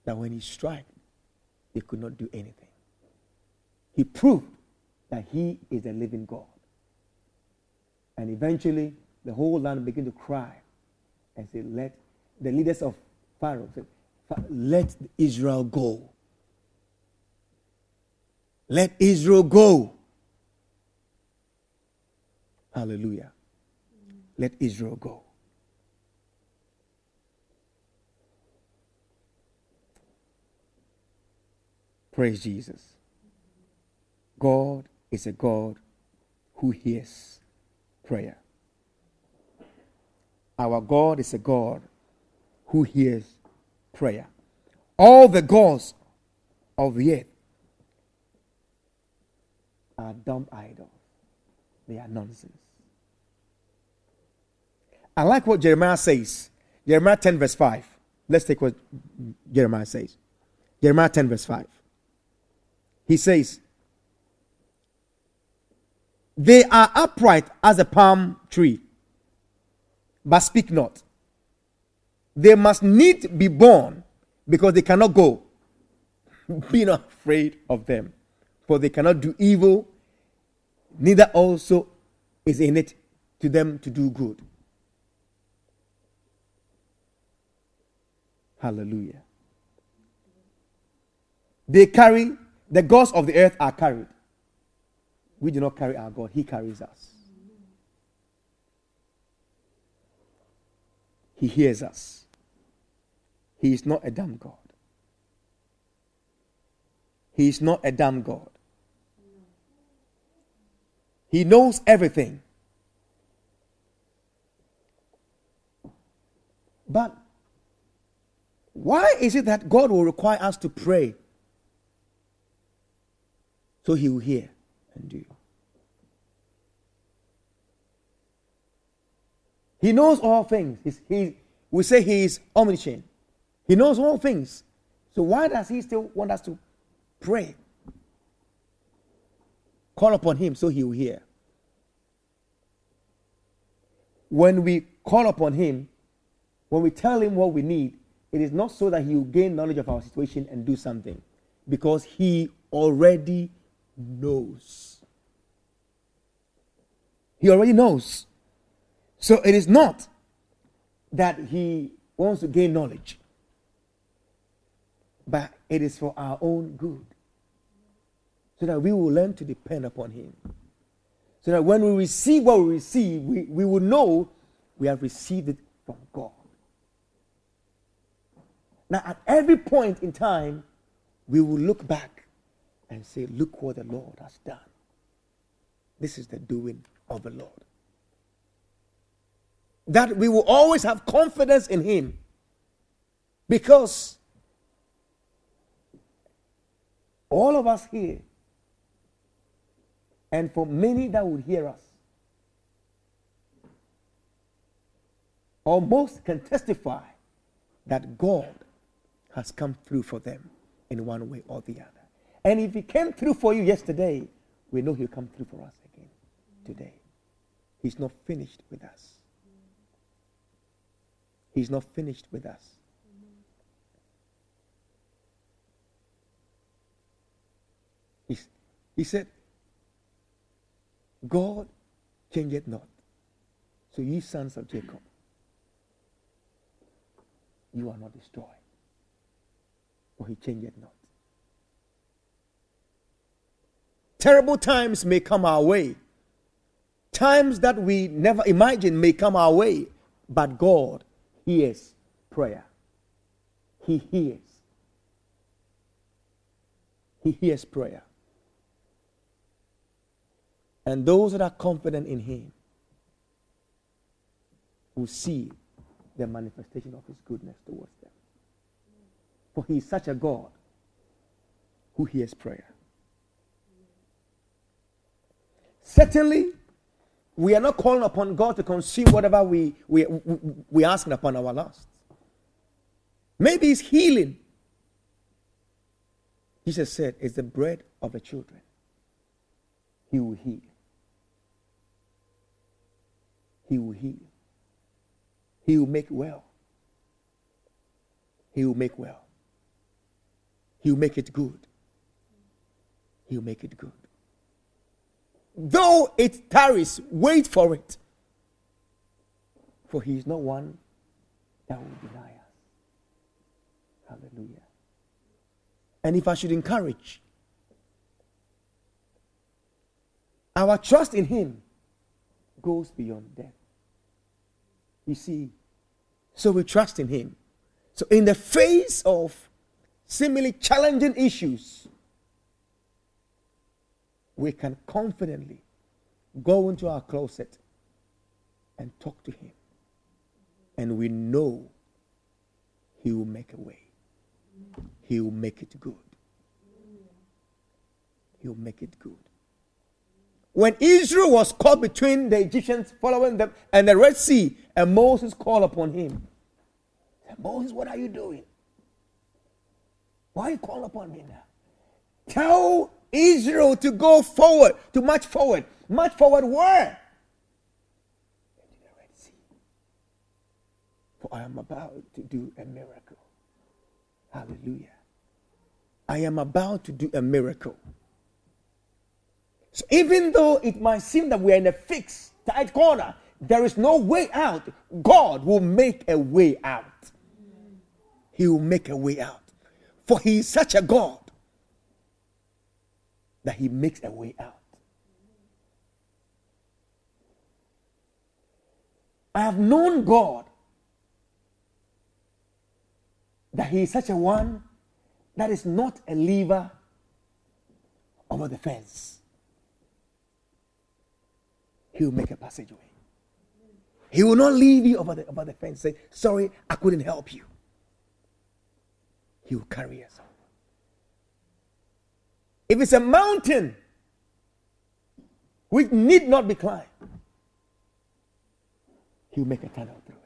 That when He struck, they could not do anything. He proved that He is a living God. And eventually, the whole land began to cry and say, Let the leaders of Pharaoh said, Let Israel go. Let Israel go. Hallelujah. Let Israel go. Praise Jesus. God is a God who hears prayer. Our God is a God who hears prayer. All the gods of the earth are dumb idols, they are nonsense. I like what Jeremiah says. Jeremiah 10, verse 5. Let's take what Jeremiah says. Jeremiah 10, verse 5. He says, They are upright as a palm tree, but speak not. They must need be borne because they cannot go. Be not afraid of them, for they cannot do evil, neither also is in it to them to do good. Hallelujah. They carry, the gods of the earth are carried. We do not carry our God, He carries us. He hears us. He is not a dumb God. He is not a dumb God. He knows everything. But why is it that God will require us to pray so He will hear and do? He knows all things. He's, he, we say He is omniscient. He knows all things. So why does He still want us to pray? Call upon Him so He will hear. When we call upon Him, when we tell Him what we need, it is not so that he will gain knowledge of our situation and do something, because he already knows. He already knows. So it is not that he wants to gain knowledge, but it is for our own good. So that we will learn to depend upon him. So that when we receive what we receive, we, we will know we have received it from God. Now, at every point in time, we will look back and say, Look what the Lord has done. This is the doing of the Lord. That we will always have confidence in Him because all of us here, and for many that would hear us, almost can testify that God has come through for them in one way or the other. And if He came through for you yesterday, we know He'll come through for us again today. He's not finished with us. He's not finished with us. He's, he said, God changeth not. So ye sons of Jacob, you are not destroyed for he changeth not. Terrible times may come our way. Times that we never imagined may come our way. But God hears prayer. He hears. He hears prayer. And those that are confident in Him will see the manifestation of His goodness towards them. For he is such a God who hears prayer. Certainly, we are not calling upon God to consume whatever we, we, we, we asking upon our last. Maybe it's healing. Jesus said, it's the bread of the children. He will heal. He will heal. He will make well. He will make well. He'll make it good. He'll make it good. Though it tarries, wait for it. For he is not one that will deny us. Hallelujah. And if I should encourage, our trust in him goes beyond death. You see, so we trust in him. So, in the face of seemingly challenging issues, we can confidently go into our closet and talk to him. And we know he will make a way. He will make it good. He will make it good. When Israel was caught between the Egyptians following them and the Red Sea, and Moses called upon him, Moses, what are you doing? Why you call upon me now? Tell Israel to go forward, to march forward. March forward where? Into the Red Sea. For I am about to do a miracle. Hallelujah. I am about to do a miracle. So even though it might seem that we're in a fixed, tight corner, there is no way out. God will make a way out. He will make a way out. For He is such a God that He makes a way out. I have known God that he is such a one that is not a lever over the fence. He will make a passageway. He will not leave you over the, over the fence say, Sorry, I couldn't help you. He will carry us. If it's a mountain which need not be climbed, he will make a tunnel through. It.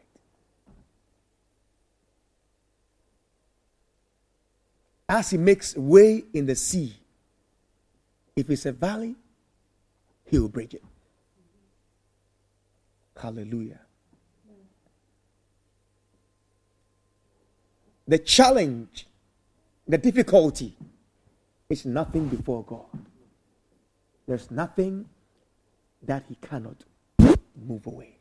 As he makes way in the sea. If it's a valley, he will bridge it. Hallelujah. The challenge, the difficulty is nothing before God. There's nothing that he cannot move away.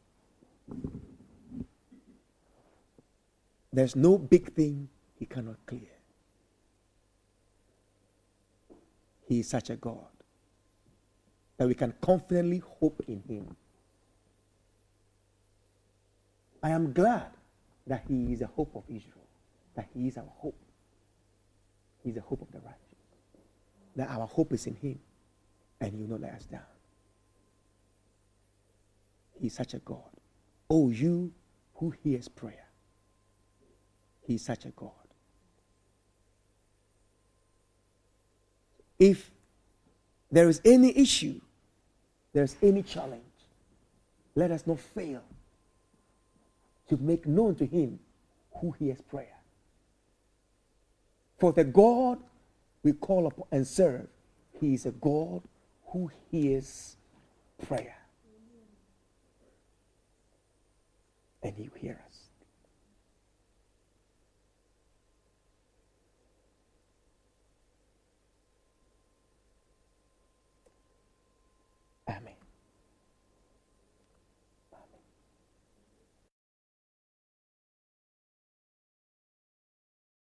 There's no big thing he cannot clear. He is such a God that we can confidently hope in Him. I am glad that He is the hope of Israel, that He is our hope. He is the hope of the righteous. That our hope is in Him, and He will not let us down. He is such a God. Oh, you who hears prayer, He is such a God. If there is any issue, there's any challenge, let us not fail to make known to Him who hears prayer. For the God we call upon and serve, He is a God who hears prayer. And He hear us.